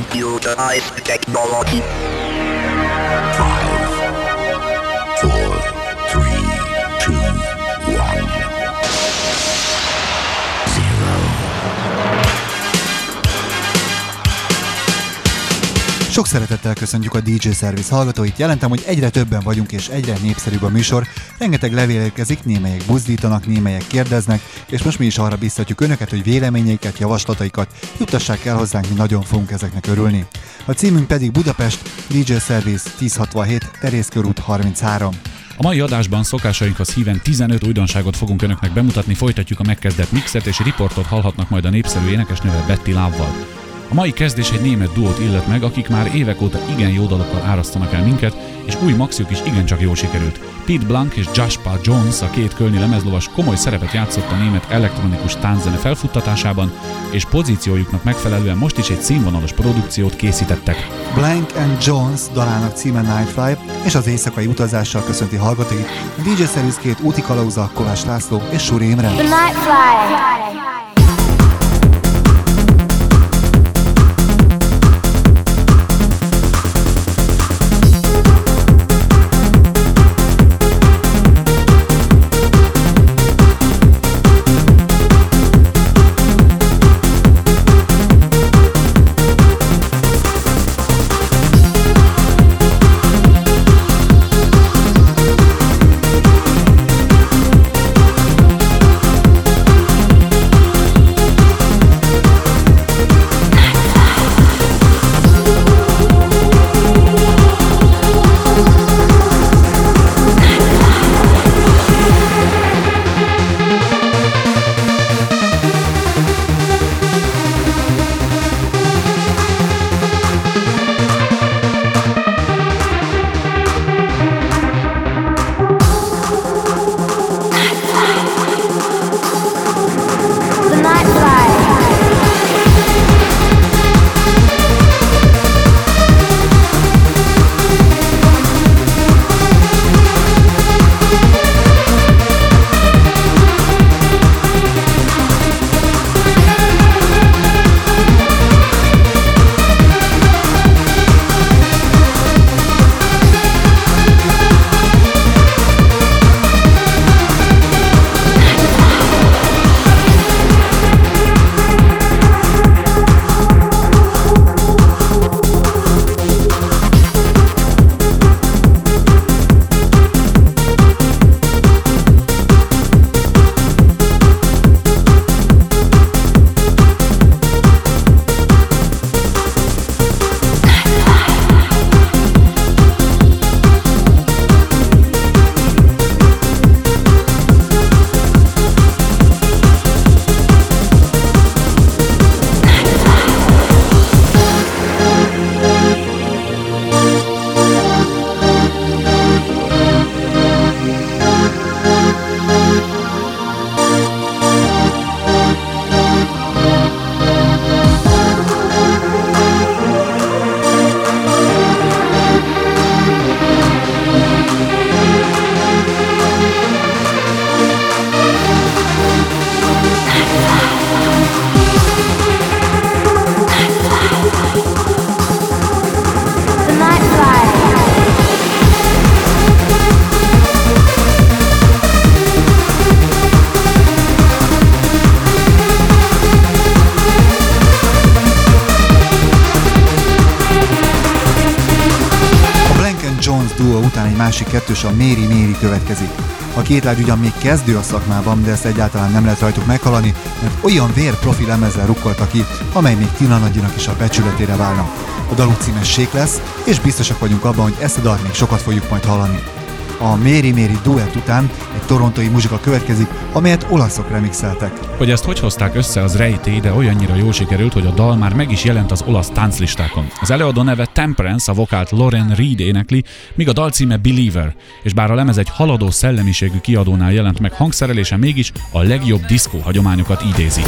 computerized technology. Sok szeretettel köszöntjük a DJ Service hallgatóit. Jelentem, hogy egyre többen vagyunk és egyre népszerűbb a műsor. Rengeteg levél érkezik, némelyek buzdítanak, némelyek kérdeznek, és most mi is arra biztatjuk önöket, hogy véleményeiket, javaslataikat juttassák el hozzánk, mi nagyon fogunk ezeknek örülni. A címünk pedig Budapest, DJ Service 1067, Terészkörút 33. A mai adásban szokásainkhoz híven 15 újdonságot fogunk önöknek bemutatni, folytatjuk a megkezdett mixet, és riportot hallhatnak majd a népszerű énekesnővel Betty Lávval. A mai kezdés egy német duót illet meg, akik már évek óta igen jó dalokkal árasztanak el minket, és új maxiuk is igencsak jól sikerült. Pete Blank és Joshua Jones, a két kölni lemezlovas komoly szerepet játszott a német elektronikus tánzene felfuttatásában, és pozíciójuknak megfelelően most is egy színvonalos produkciót készítettek. Blank and Jones dalának címe Nightfly, és az éjszakai utazással köszönti hallgatóit DJ Service két úti kalauza Kovács László és Suri Imre. The night következik. A két lány ugyan még kezdő a szakmában, de ezt egyáltalán nem lehet rajtuk meghalani, mert olyan vér profi lemezzel rukkolta ki, amely még Tina Nagyinak is a becsületére válna. A daluk címe lesz, és biztosak vagyunk abban, hogy ezt a dalt még sokat fogjuk majd hallani. A Mary Mary duett után torontói muzsika következik, amelyet olaszok remixeltek. Hogy ezt hogy hozták össze, az rejtély, de olyannyira jól sikerült, hogy a dal már meg is jelent az olasz tánclistákon. Az előadó neve Temperance, a vokált Lauren Reed énekli, míg a dal címe Believer, és bár a lemez egy haladó szellemiségű kiadónál jelent meg hangszerelése mégis a legjobb diszkó hagyományokat idézi.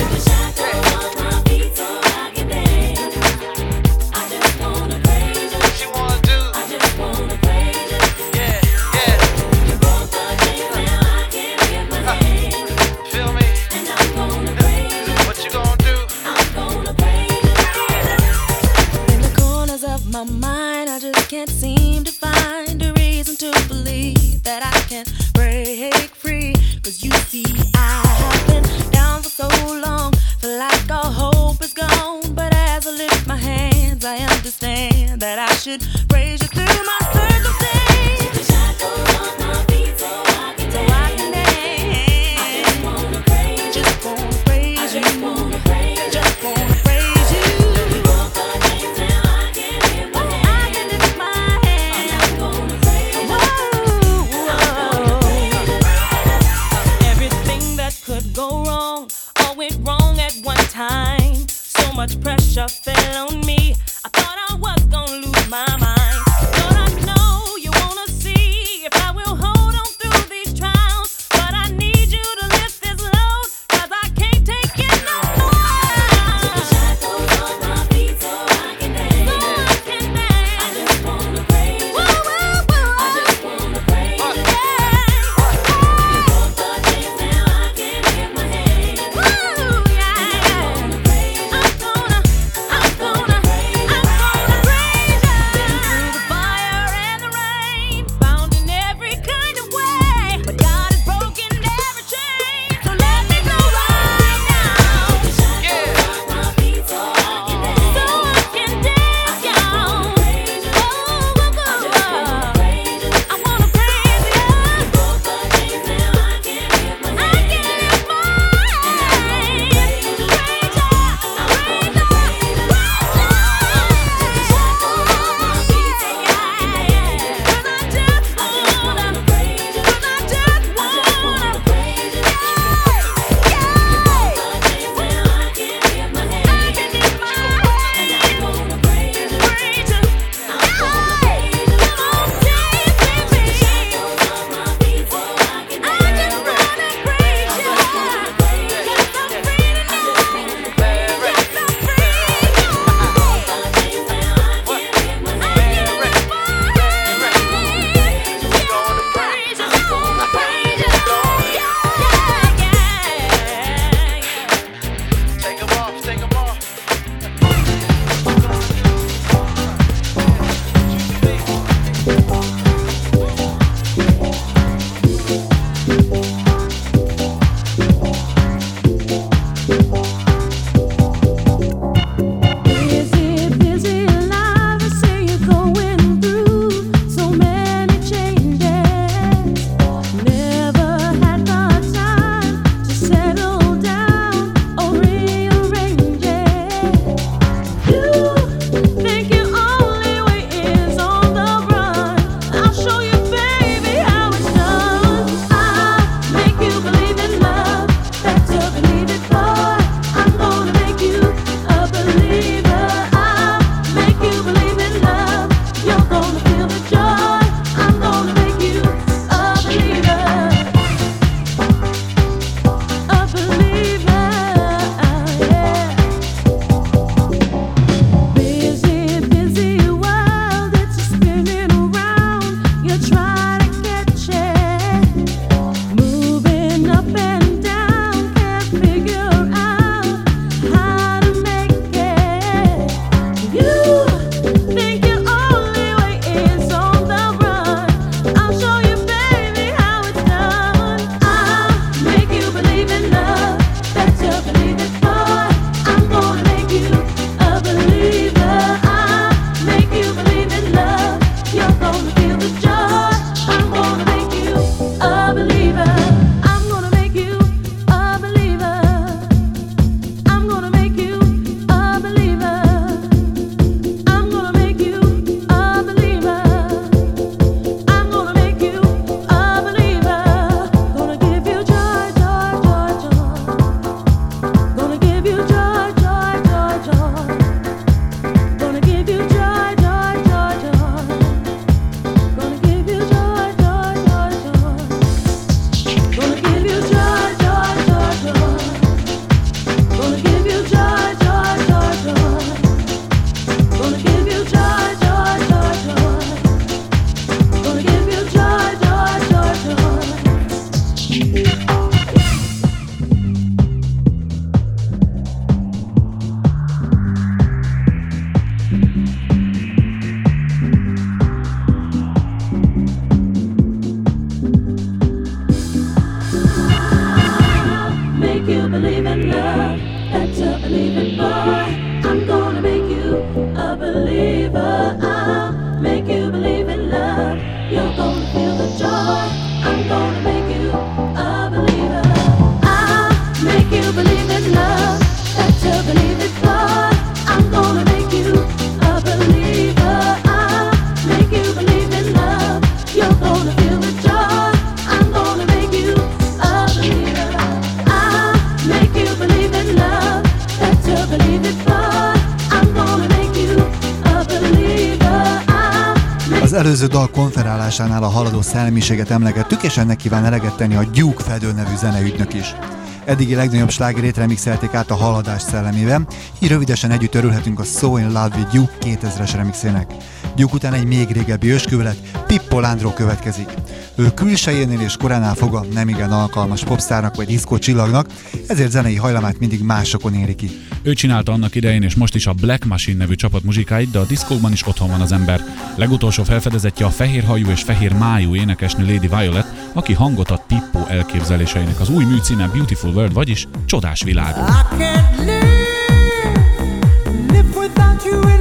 Konferálásánál a haladó szellemiséget emlegettük, és ennek kíván eleget tenni a Duke Fedő nevű zeneügynök is. Eddigi legnagyobb slágerét remixelték át a haladás szellemével, így rövidesen együtt örülhetünk a So in Love with You 2000-es remixének. Duke után egy még régebbi ősküvelet, Pippo Landro következik. Ő külsejénél és koránál fogva nem igen alkalmas popstárnak vagy diszkó csillagnak, ezért zenei hajlamát mindig másokon éri ki. Ő csinálta annak idején és most is a Black Machine nevű csapat muzsikáit, de a diszkókban is otthon van az ember. Legutolsó felfedezetje a fehér hajú és fehér májú énekesnő Lady Violet, aki hangot ad Pippo elképzeléseinek. Az új mű címe Beautiful World, vagyis Csodás világ. I can't live, live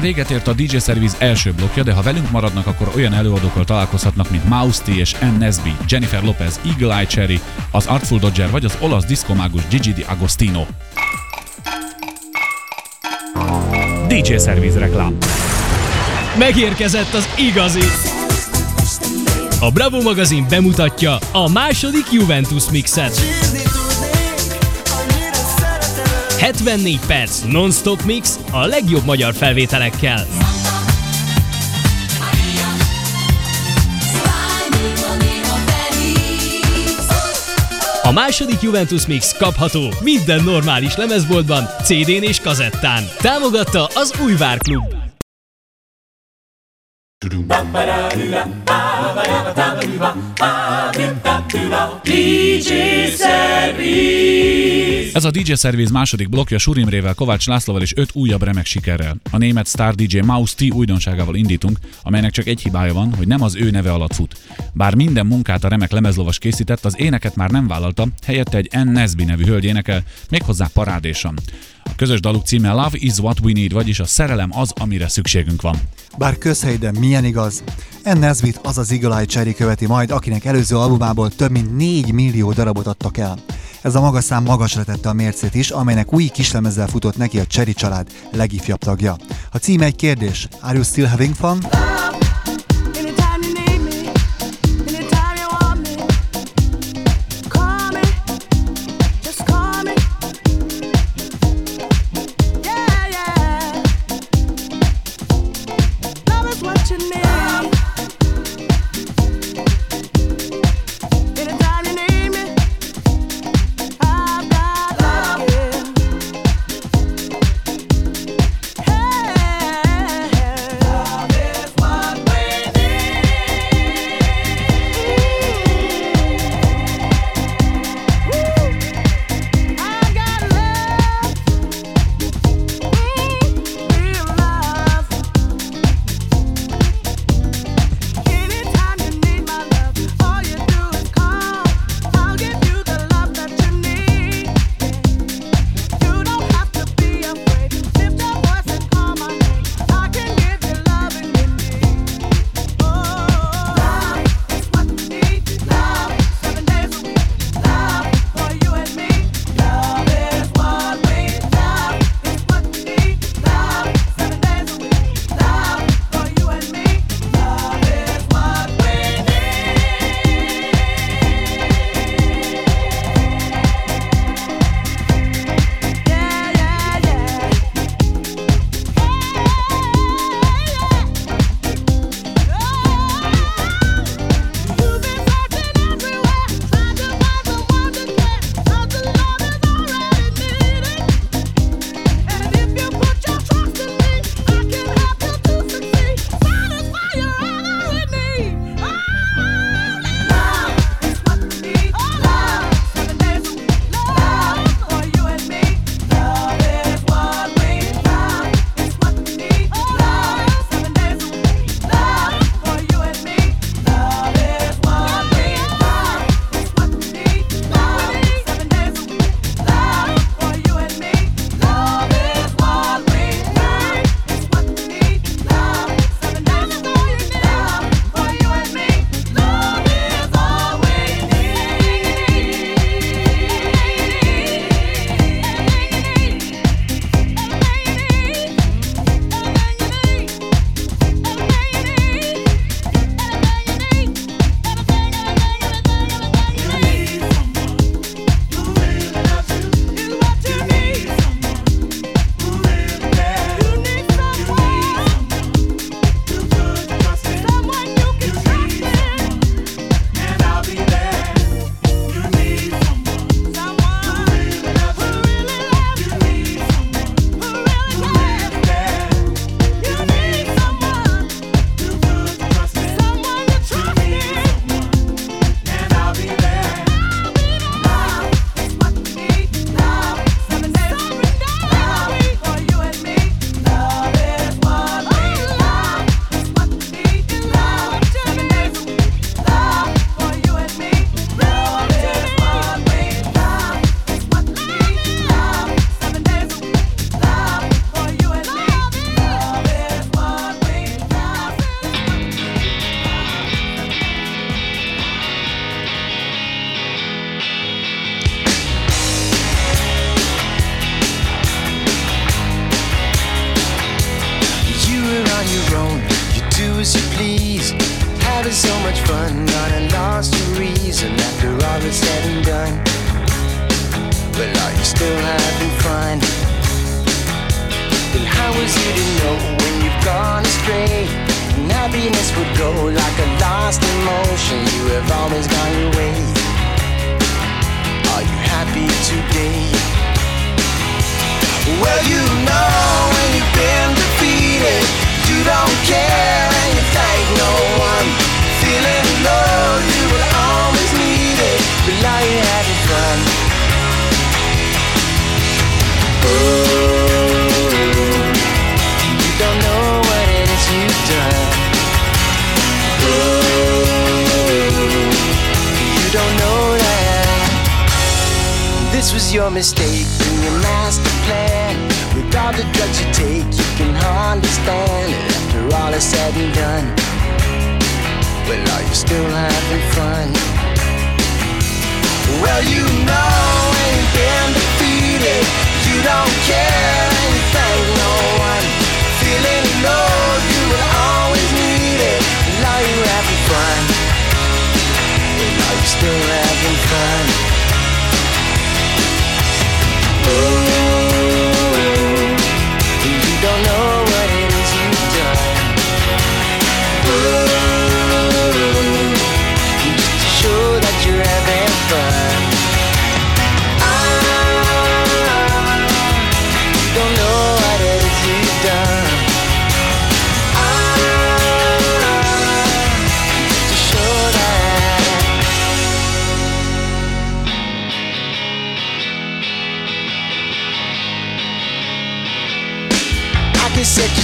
Ezzel véget ért a DJ Service első blokja, de ha velünk maradnak, akkor olyan előadókkal találkozhatnak, mint Mouse T és N. Nesby, Jennifer Lopez, Eagle Eye Cherry, az Artful Dodger vagy az olasz diszkomágus Gigi Di Agostino. DJ Service reklám. Megérkezett az igazi! A Bravo magazin bemutatja a második Juventus mixet. 74 perc non-stop mix a legjobb magyar felvételekkel. A második Juventus Mix kapható minden normális lemezboltban, CD-n és kazettán. Támogatta az Újvár Klub. Ez a DJ Service második blokja Surimrével, Kovács Lászlóval és öt újabb remek sikerrel. A német Star DJ Mouse T újdonságával indítunk, amelynek csak egy hibája van, hogy nem az ő neve alatt fut. Bár minden munkát a remek lemezlovas készített, az éneket már nem vállalta, helyette egy N. Nesby nevű hölgy énekel, méghozzá parádésan. A közös daluk címe Love is what we need, vagyis a szerelem az, amire szükségünk van. Bár közhely, de milyen igaz? N. Nesbitt az az Eagle Eye Cherry követi majd, akinek előző albumából több mint 4 millió darabot adtak el. Ez a magas szám magasra tette a mércét is, amelynek új kislemezzel futott neki a Cherry család legifjabb tagja. A címe egy kérdés. Are you still having fun?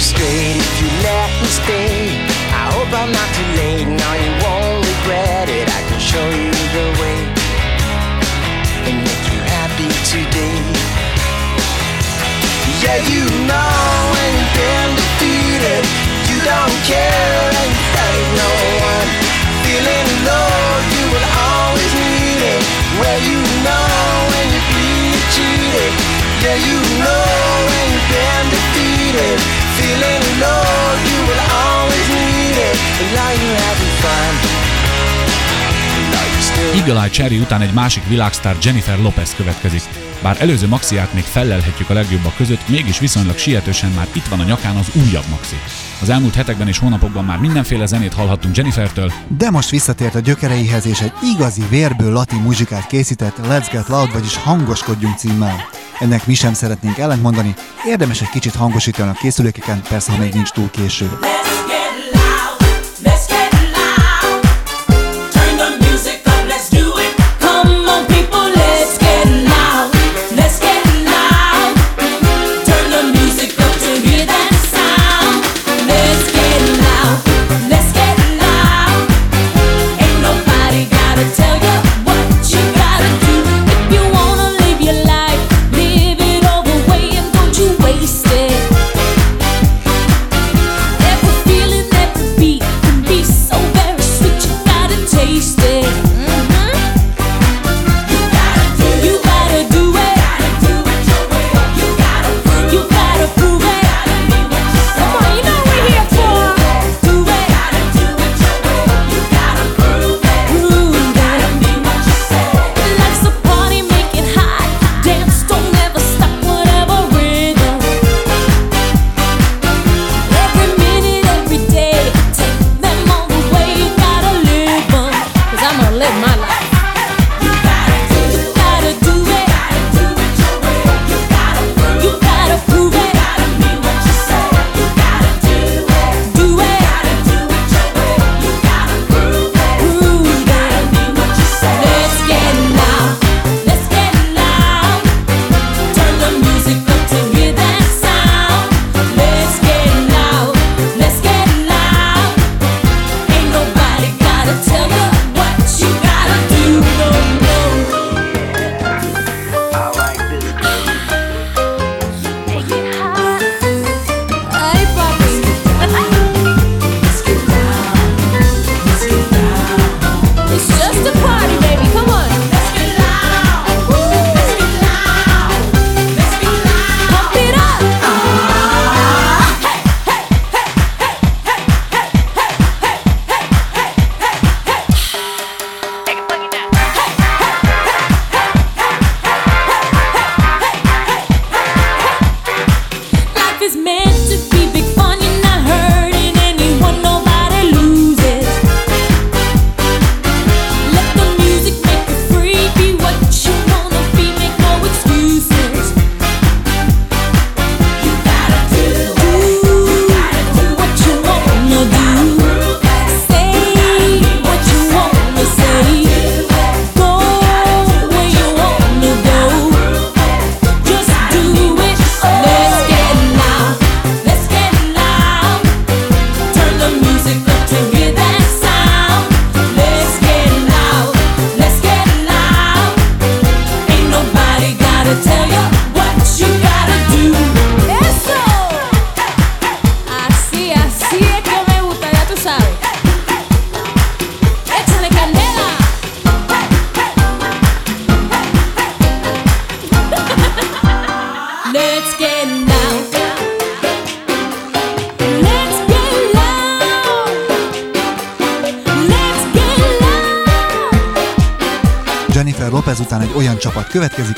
Straight if you let me stay. I hope I'm not too late, now you won't regret it. I can show you the way and make you happy today. Yeah, you know when you've been defeated, you don't care and you thank no one. Feeling low, you will always need it. Well, you know when you're being cheated. Yeah, you know when you've been defeated. Feeling low, you will always need it. And now you're having fun. Eagle Eye Cherry után egy másik világsztár Jennifer Lopez következik. Bár előző maxiát még fellelhetjük a legjobbak között, mégis viszonylag sietősen már itt van a nyakán az újabb maxi. Az elmúlt hetekben és hónapokban már mindenféle zenét hallhattunk Jennifertől, De most visszatért a gyökereihez, és egy igazi vérből latin muzsikát készített Let's Get Loud, vagyis Hangoskodjunk címmel. Ennek mi sem szeretnénk ellentmondani, érdemes egy kicsit hangosítani a készülékeken, persze ha még nincs túl késő.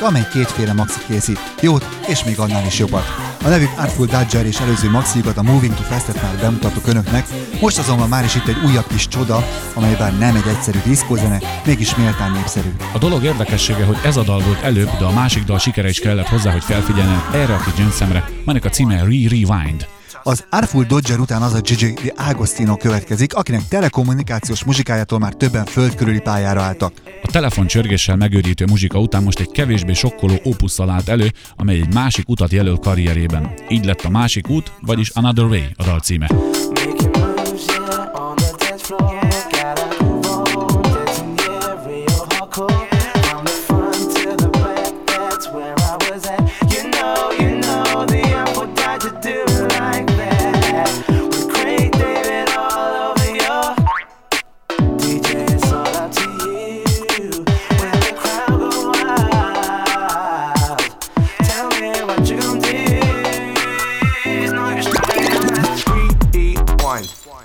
Amely kétféle maxi készít, jót és még annál is jobbat. A nevük Artful Dodger és előző maxiukat a Moving to Festet már bemutatok önöknek, most azonban már is itt egy újabb kis csoda, amely bár nem egy egyszerű diszkózene, mégis méltán népszerű. A dolog érdekessége, hogy ez a dal volt előbb, de a másik dal sikere is kellett hozzá, hogy felfigyeljenek erre a kis gyöngyszemre, a címe Re-Rewind. Az Artful Dodger után az a Gigi Di Agostino következik, akinek telekommunikációs muzsikájától már többen földkörüli pályára álltak. A telefoncsörgéssel megőrítő muzsika után most egy kevésbé sokkoló opusszal állt elő, amely egy másik utat jelöl karrierében. Így lett a másik út, vagyis Another Way a dal címe.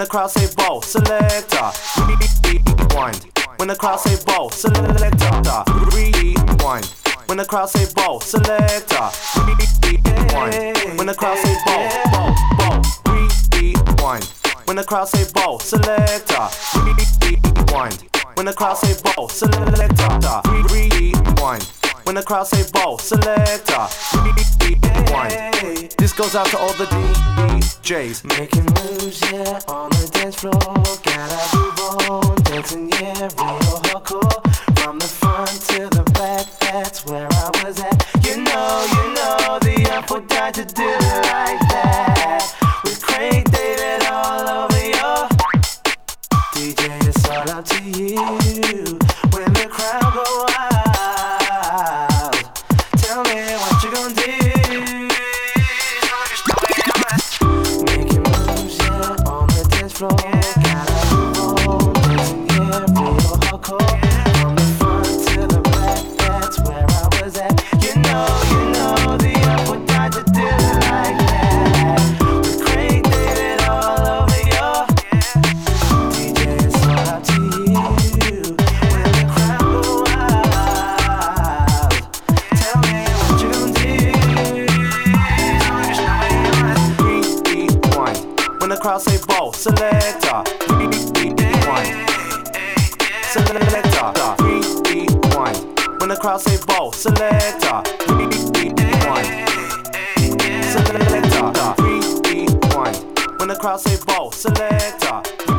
When the crowd say ball, selector. Rewind. When the crowd say ball, selector. Rewind. When the crowd say ball, selector. Rewind. When the crowd say ball, ball, ball. Rewind. When the crowd say ball, selector. Rewind. When the crowd say ball, selector. Rewind. When the crowd say ball, selector. Rewind. This goes out to all the DJs. Making moves, yeah, on the dance floor. Gotta move on, dancing, yeah, real hardcore. From the front to the back, that's where I was at. You know, you know, the apple died to do it like that. With Craig David all over your DJ, it's all up to you. Crowd say ball, selector. Rewind. Selector. Rewind. When the crowd say ball, selector. Rewind. Selector. Rewind. When the crowd say ball, selector.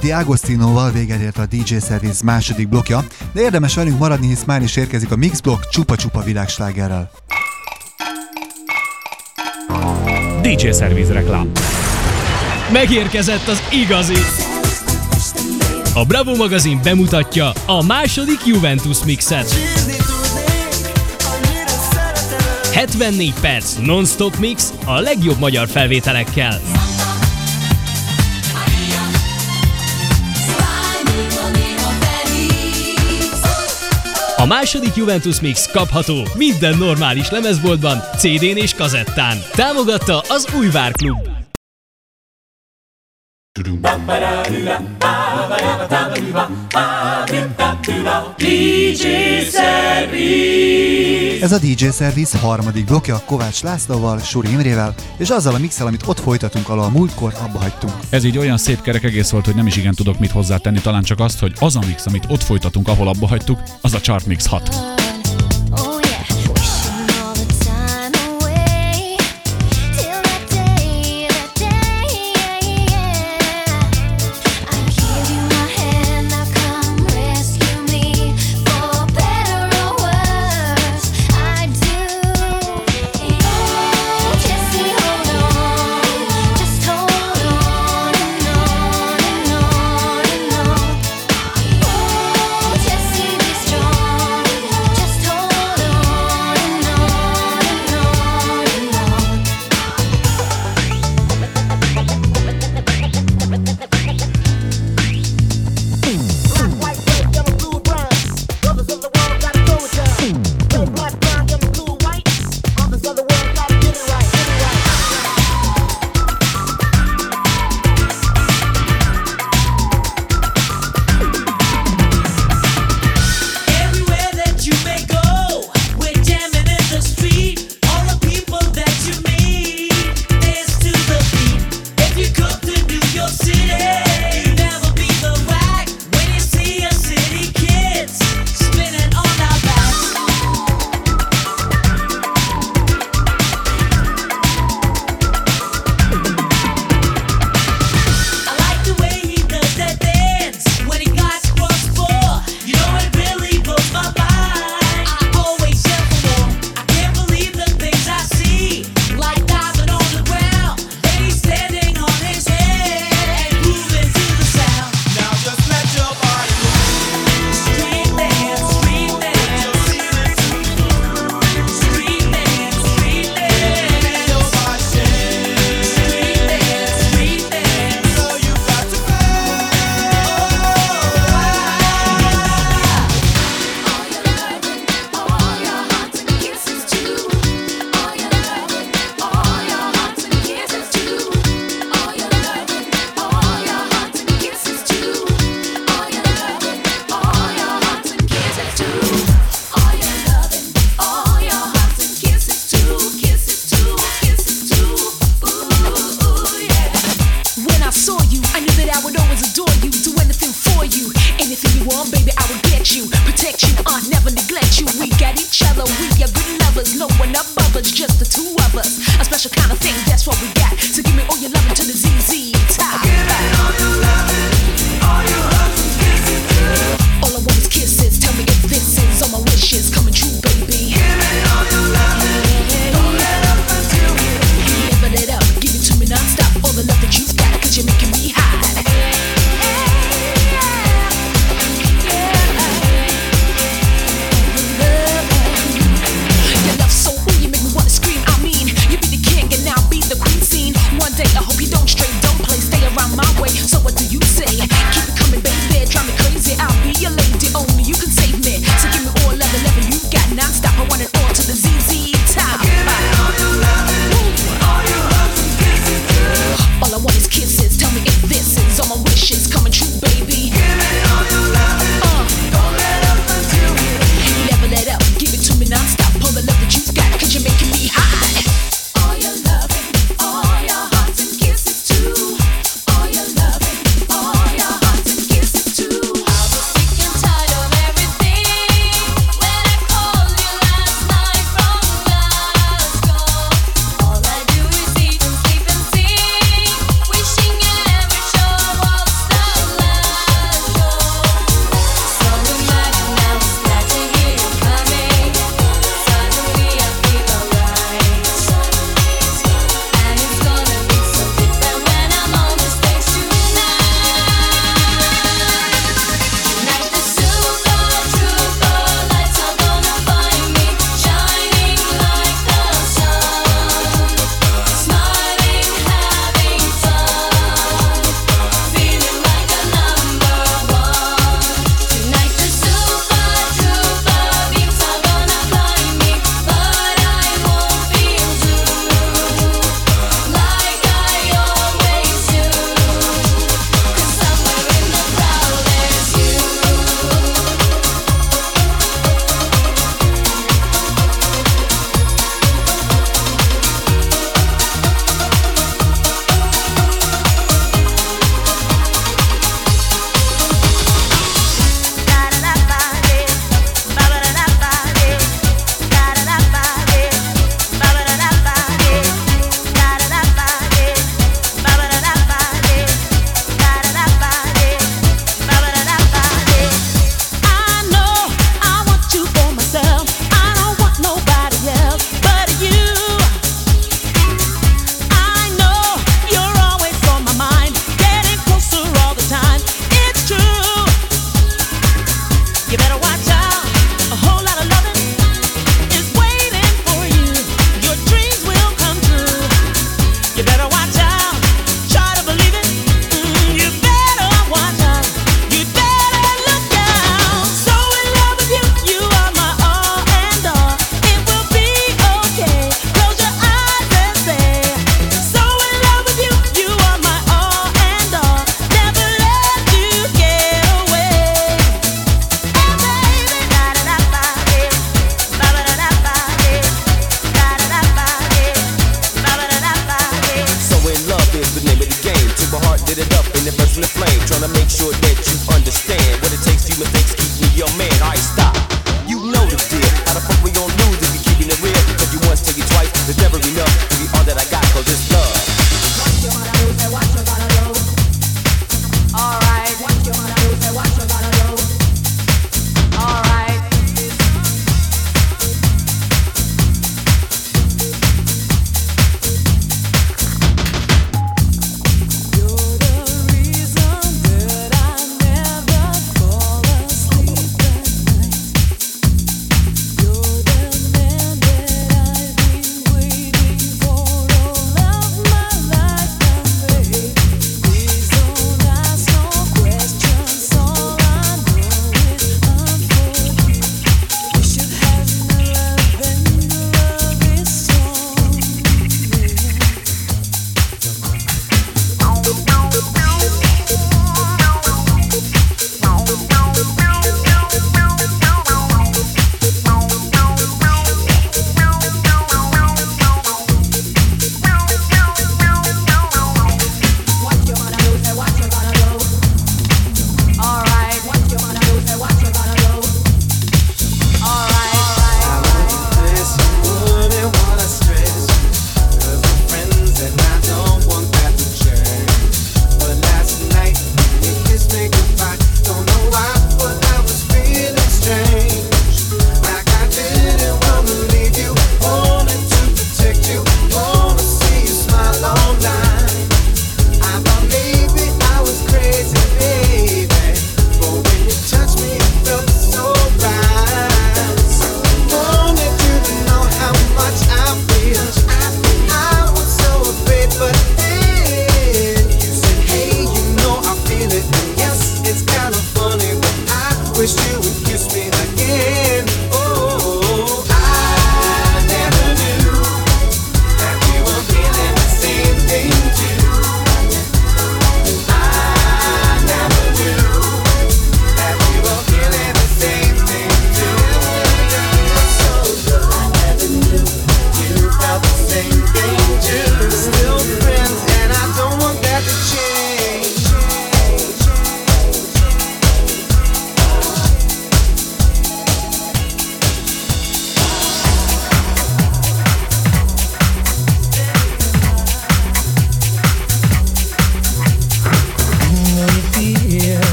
Gigi Agostinoval véget ért a DJ Service második blokja, de érdemes velünk maradni, hisz már is érkezik a Mix Block csupa-csupa világslágerrel. DJ Service reklám. Megérkezett az igazi! A Bravo magazin bemutatja a második Juventus mixet. 74 perc non-stop mix a legjobb magyar felvételekkel. A második Juventus Mix kapható minden normális lemezboltban, CD-n és kazettán. Támogatta az Újvár Klub. Ez a DJ Service harmadik blokja Kovács Lászlóval, Suri Imrével, és azzal a mixel, amit ott folytatunk, ahol a múltkor abba hagytunk. Ez így olyan szép kerek egész volt, hogy nem is igen tudok mit hozzátenni, talán csak azt, hogy az a mix, amit ott folytatunk, ahol abba hagytuk, az a Chart Mix 6.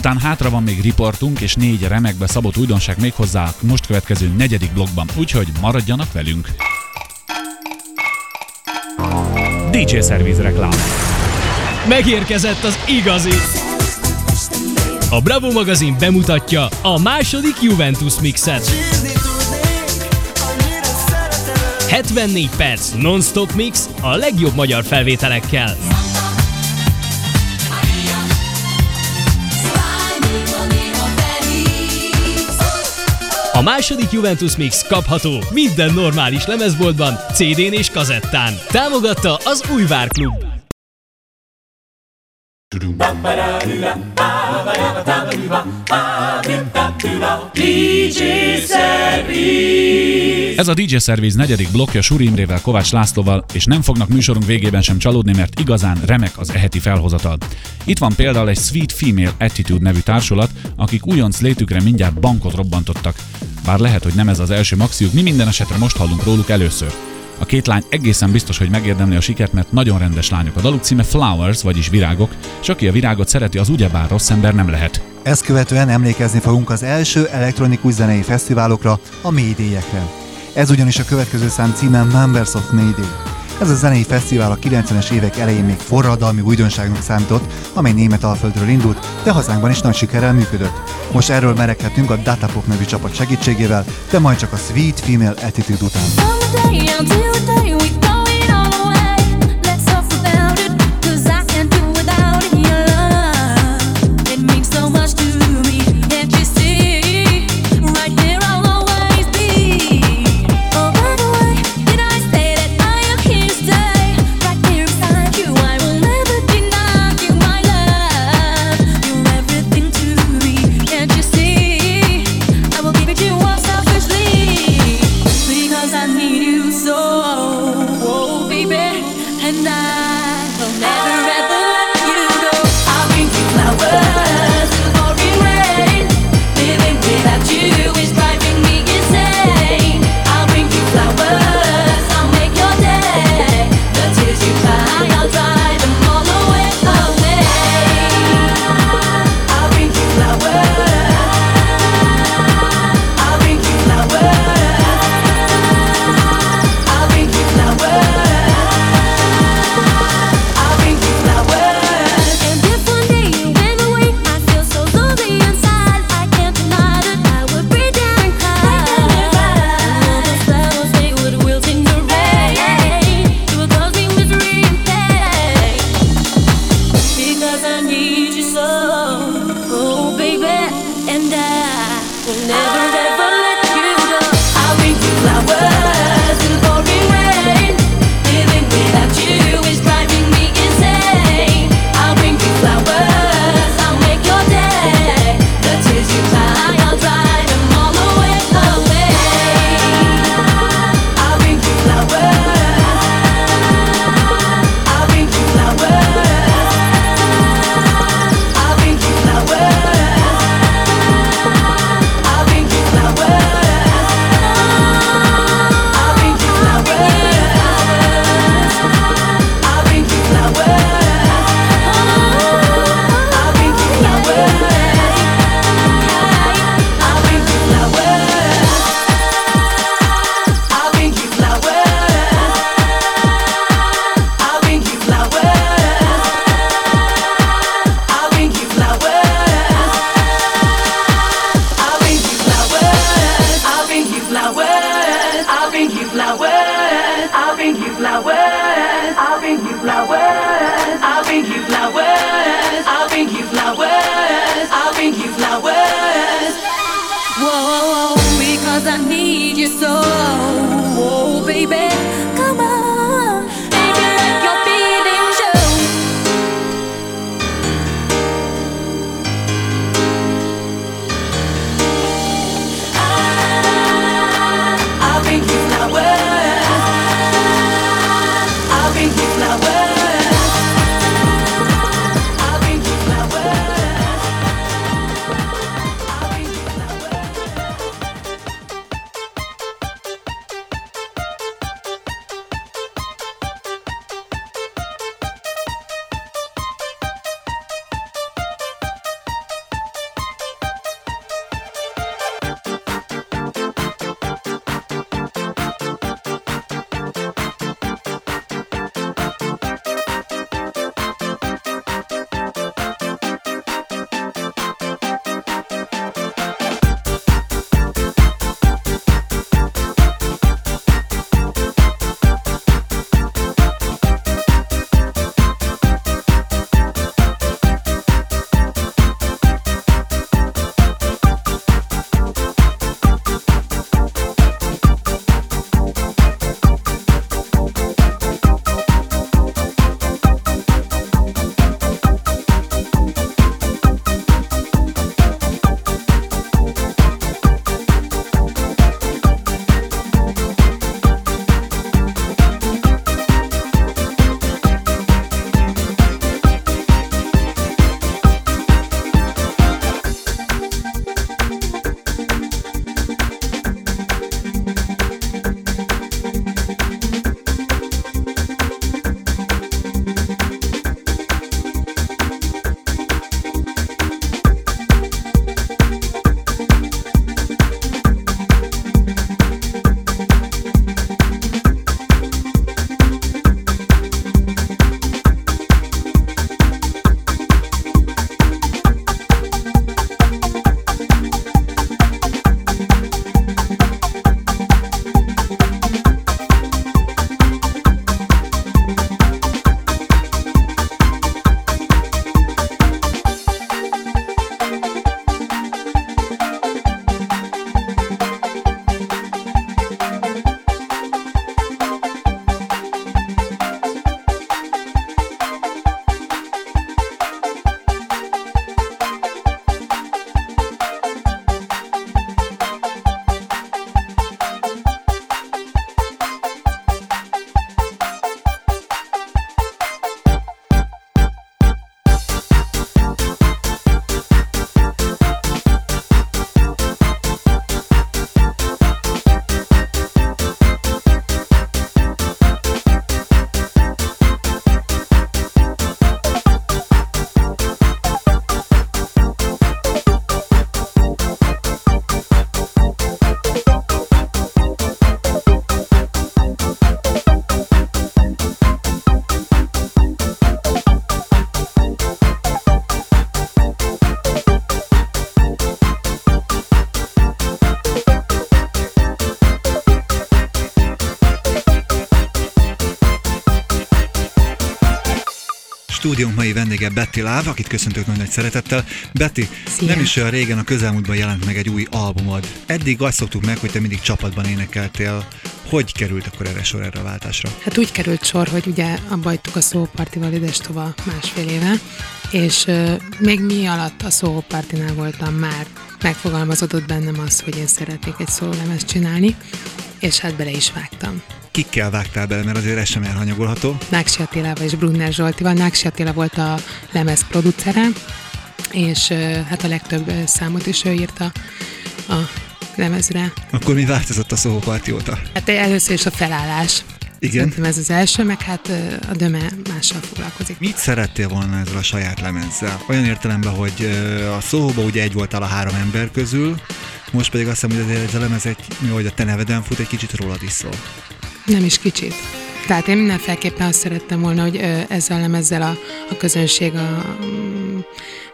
A mix után hátra van még riportunk és négy remekbe szabott újdonság még hozzá a most következő negyedik blogban, úgyhogy maradjanak velünk. DJ Service reklám. Megérkezett az igazi! A Bravo magazin bemutatja a második Juventus mixet. 74 perc non-stop mix a legjobb magyar felvételekkel. A második Juventus Mix kapható minden normális lemezboltban, CD-n és kazettán. Támogatta az Újvár Klub. Ez a DJ Service negyedik blokja Suri Imrével, Kovács Lászlóval, és nem fognak műsorunk végében sem csalódni, mert igazán remek az eheti felhozatal. Itt van például egy Sweet Female Attitude nevű társulat, akik újonc létükre mindjárt bankot robbantottak. Bár lehet, hogy nem ez az első maxiuk, mi minden esetre most hallunk róluk először. A két lány egészen biztos, hogy megérdemli a sikert, mert nagyon rendes lányok. A daluk címe Flowers, vagyis virágok, és aki a virágot szereti, az ugyebár rossz ember nem lehet. Ezt követően emlékezni fogunk az első elektronikus zenei fesztiválokra, a Mayday-ekre. Ez ugyanis a következő szám címe Members of Mayday. Ez a zenei fesztivál a 90-es évek elején még forradalmi újdonságnak számított, amely német alföldről indult, de hazánkban is nagy sikerrel működött. Most erről merekhetünk a Datapop nevű csapat segítségével, de majd csak a Sweet Female Attitude után. Stúdiónk mai vendége Betty Láv, akit köszöntök nagy, nagy szeretettel. Betty, Szia. nem is olyan régen a közelmúltban jelent meg egy új albumod. Eddig azt szoktuk meg, hogy te mindig csapatban énekeltél. Hogy került akkor erre sor erre a váltásra? Hát úgy került sor, hogy ugye abba hagytuk a szópartival idestova másfél éve, és uh, még mi alatt a szópartinál voltam már, megfogalmazódott bennem az, hogy én szeretnék egy szólemezt csinálni, és hát bele is vágtam. Kikkel vágtál bele, mert azért ez sem elhanyagolható. Náksi Attilával és Brunner Zsoltival. Náksi Attila volt a lemez producere, és hát a legtöbb számot is ő írta a lemezre. Akkor mi változott a szóparti óta? Hát először is a felállás. Igen. Szerintem ez az első, meg hát a döme mással foglalkozik. Mit szerettél volna ezzel a saját lemezzel? Olyan értelemben, hogy a szóba ugye egy voltál a három ember közül, most pedig azt hiszem, hogy ez a lemez egy, hogy a te neveden fut, egy kicsit rólad is szól. Nem is kicsit. Tehát én mindenféleképpen azt szerettem volna, hogy ezzel a lemezzel a, a közönség a, mm,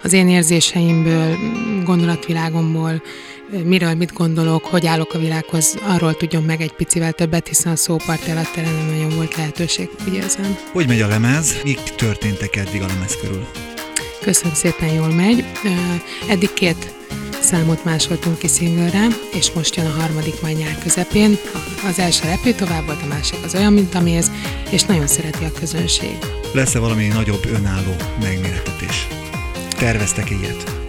az én érzéseimből, gondolatvilágomból miről mit gondolok, hogy állok a világhoz, arról tudjon meg egy picivel többet, hiszen a szóparti alatt erre nem nagyon volt lehetőség, úgy érzem. Hogy megy a lemez? Mik történtek eddig a lemez körül? Köszönöm szépen, jól megy. Eddig két számot másoltunk ki singlőre, és most jön a harmadik majd nyár közepén. Az első repül tovább volt, a másik az olyan, mint a méz, és nagyon szereti a közönség. Lesz-e valami nagyobb önálló megmérettetés? Terveztek ilyet?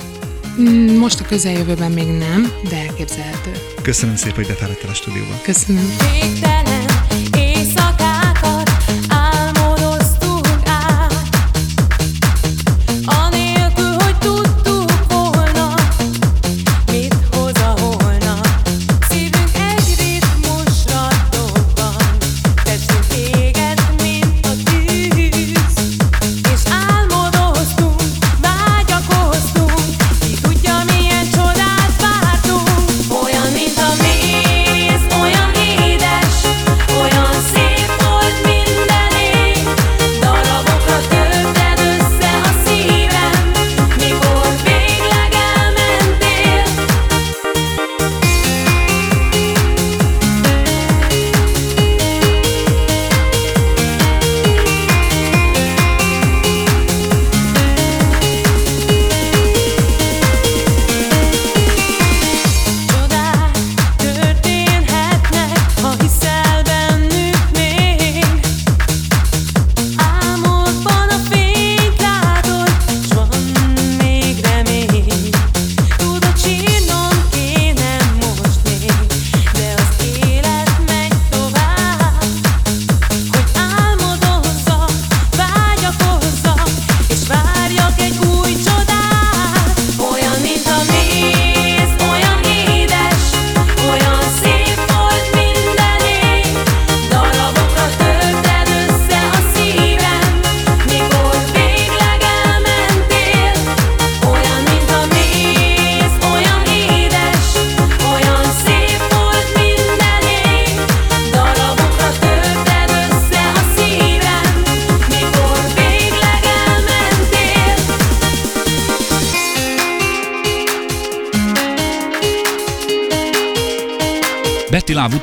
Mm, Most a közeljövőben még nem, de elképzelhető. Köszönöm szépen, hogy befáradtál a stúdióba. Köszönöm.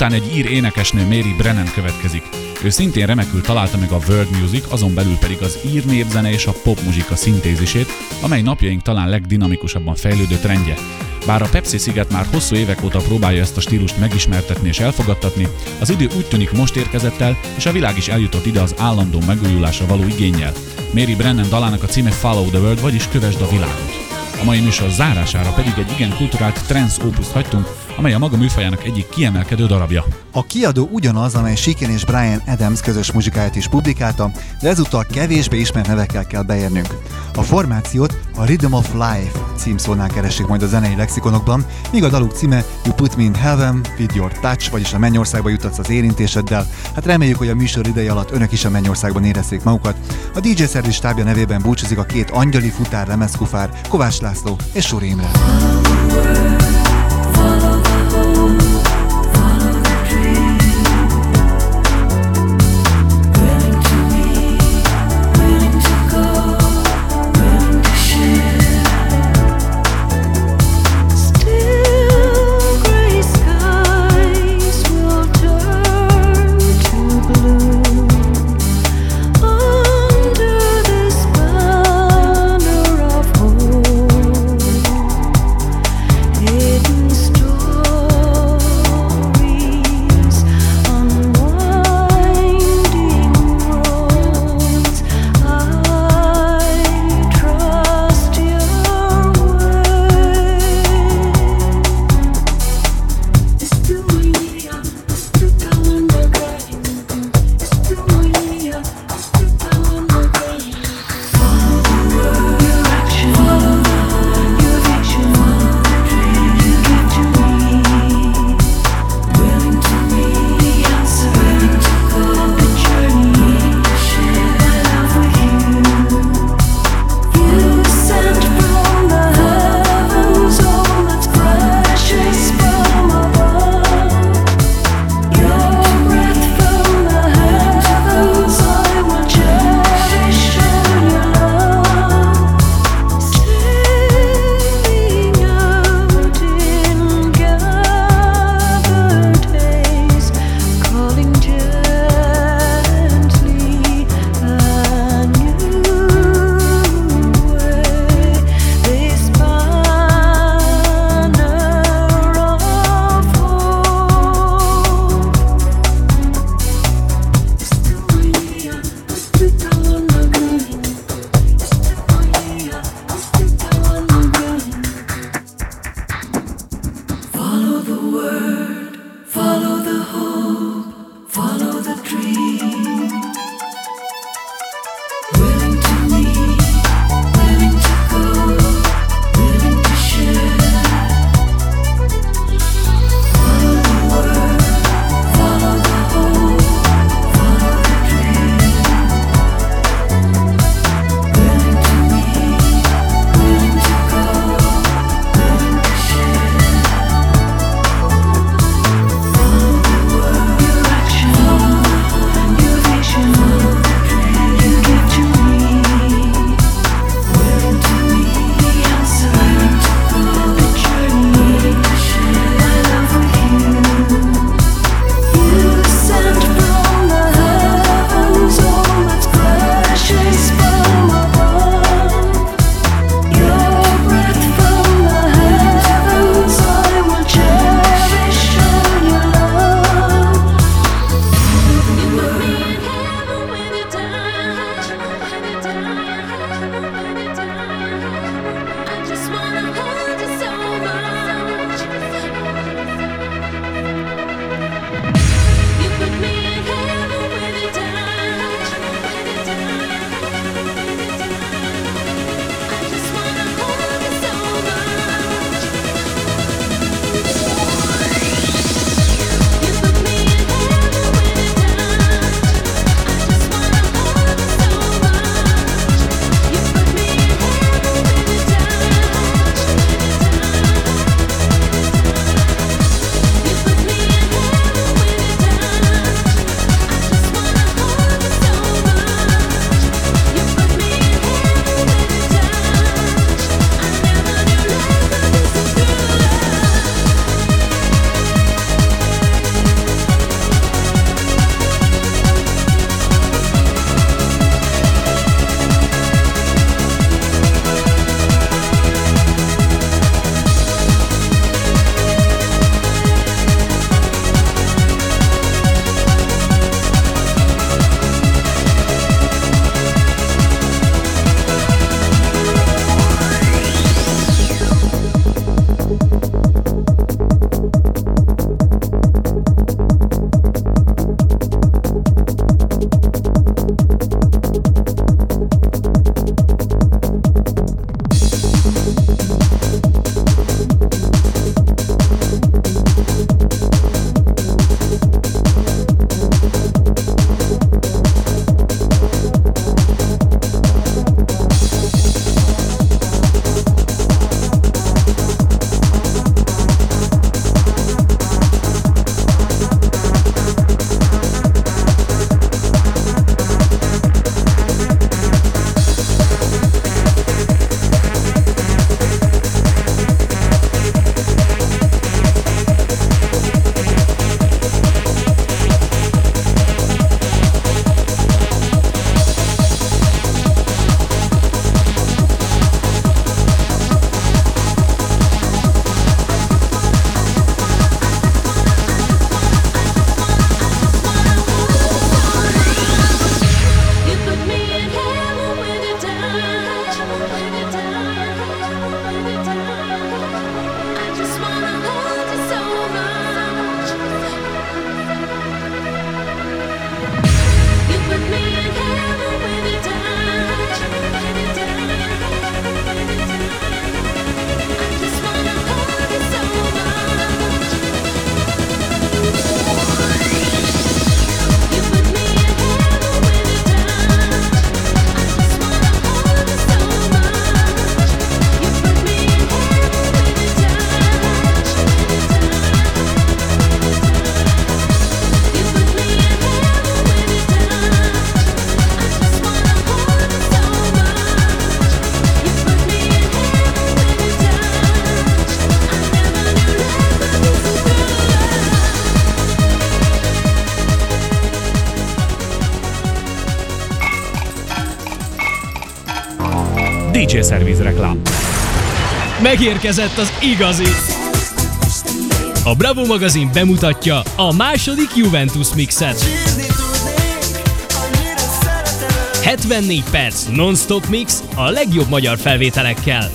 Betty Love után egy ír énekesnő Mary Brennan következik. Ő szintén remekül találta meg a world music, azon belül pedig az ír népzene és a popmuzsika szintézisét, amely napjaink talán legdinamikusabban fejlődő trendje. Bár a Pepsi sziget már hosszú évek óta próbálja ezt a stílust megismertetni és elfogadtatni, az idő úgy tűnik most érkezett el, és a világ is eljutott ide az állandó megújulásra való igényel. Mary Brennan dalának a címe Follow the World, vagyis Kövesd a világot. A mai műsor zárására pedig egy igen kulturált trance opuszt hagytunk, amely a maga műfajának egyik kiemelkedő darabja. A kiadó ugyanaz, amely Shiken és Brian Adams közös muzsikáját is publikálta, de ezúttal kevésbé ismert nevekkel kell beérnünk. A formációt a Rhythm of Life címszónál keresik majd a zenei lexikonokban, míg a daluk címe You Put Me in Heaven with Your Touch, vagyis a mennyországba jutatsz az érintéseddel. Hát reméljük, hogy a műsor ideje alatt önök is a mennyországban érezzék magukat. A DJ szerviz stábja nevében búcsúzik a két angyali futár lemezkufár, Kovács László és Suri Imre. Still Service reklám. Megérkezett az igazi! A Bravo magazin bemutatja a második Juventus mixet. 74 perc non-stop mix a legjobb magyar felvételekkel.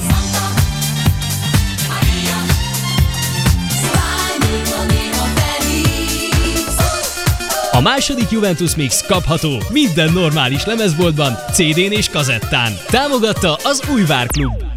A második Juventus Mix kapható minden normális lemezboltban, CD-n és kazettán. Támogatta az Újvár Klub.